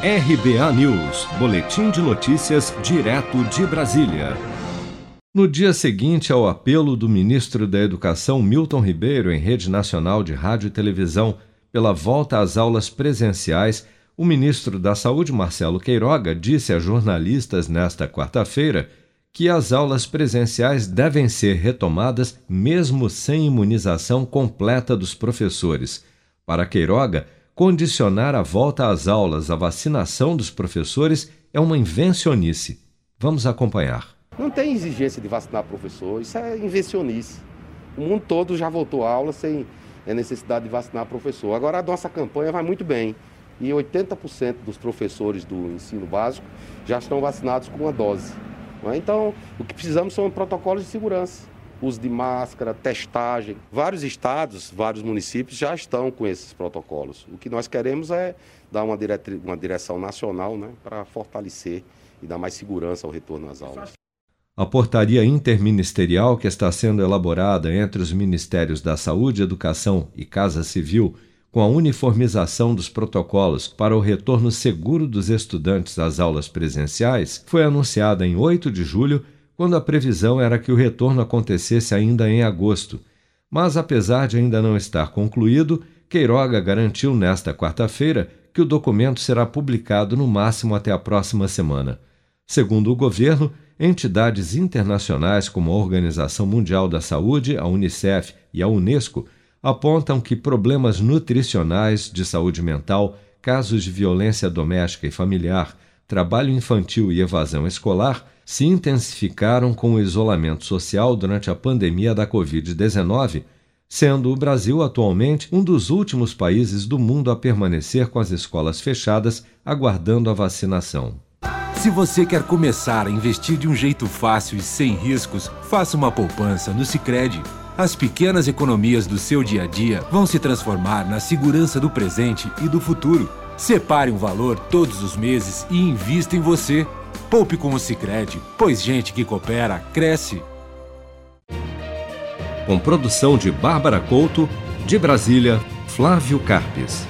RBA News, Boletim de Notícias, direto de Brasília. No dia seguinte ao apelo do ministro da Educação Milton Ribeiro em rede nacional de rádio e televisão pela volta às aulas presenciais, o ministro da Saúde, Marcelo Queiroga, disse a jornalistas nesta quarta-feira que as aulas presenciais devem ser retomadas mesmo sem imunização completa dos professores. Para Queiroga, Condicionar a volta às aulas à vacinação dos professores é uma invencionice. Vamos acompanhar. Não tem exigência de vacinar professor, isso é invencionice. O mundo todo já voltou à aula sem necessidade de vacinar professor. Agora a nossa campanha vai muito bem e 80% dos professores do ensino básico já estão vacinados com uma dose. É? Então, o que precisamos são protocolos de segurança uso de máscara, testagem. Vários estados, vários municípios já estão com esses protocolos. O que nós queremos é dar uma, diretri... uma direção nacional né, para fortalecer e dar mais segurança ao retorno às aulas. A portaria interministerial que está sendo elaborada entre os Ministérios da Saúde, Educação e Casa Civil, com a uniformização dos protocolos para o retorno seguro dos estudantes às aulas presenciais, foi anunciada em 8 de julho quando a previsão era que o retorno acontecesse ainda em agosto. Mas, apesar de ainda não estar concluído, Queiroga garantiu nesta quarta-feira que o documento será publicado no máximo até a próxima semana. Segundo o governo, entidades internacionais como a Organização Mundial da Saúde, a Unicef e a Unesco apontam que problemas nutricionais, de saúde mental, casos de violência doméstica e familiar, trabalho infantil e evasão escolar se intensificaram com o isolamento social durante a pandemia da Covid-19, sendo o Brasil atualmente um dos últimos países do mundo a permanecer com as escolas fechadas, aguardando a vacinação. Se você quer começar a investir de um jeito fácil e sem riscos, faça uma poupança no Sicredi. As pequenas economias do seu dia a dia vão se transformar na segurança do presente e do futuro. Separe um valor todos os meses e invista em você. Poupe com o Sicredi, pois gente que coopera cresce. Com produção de Bárbara Couto, de Brasília, Flávio Carpes.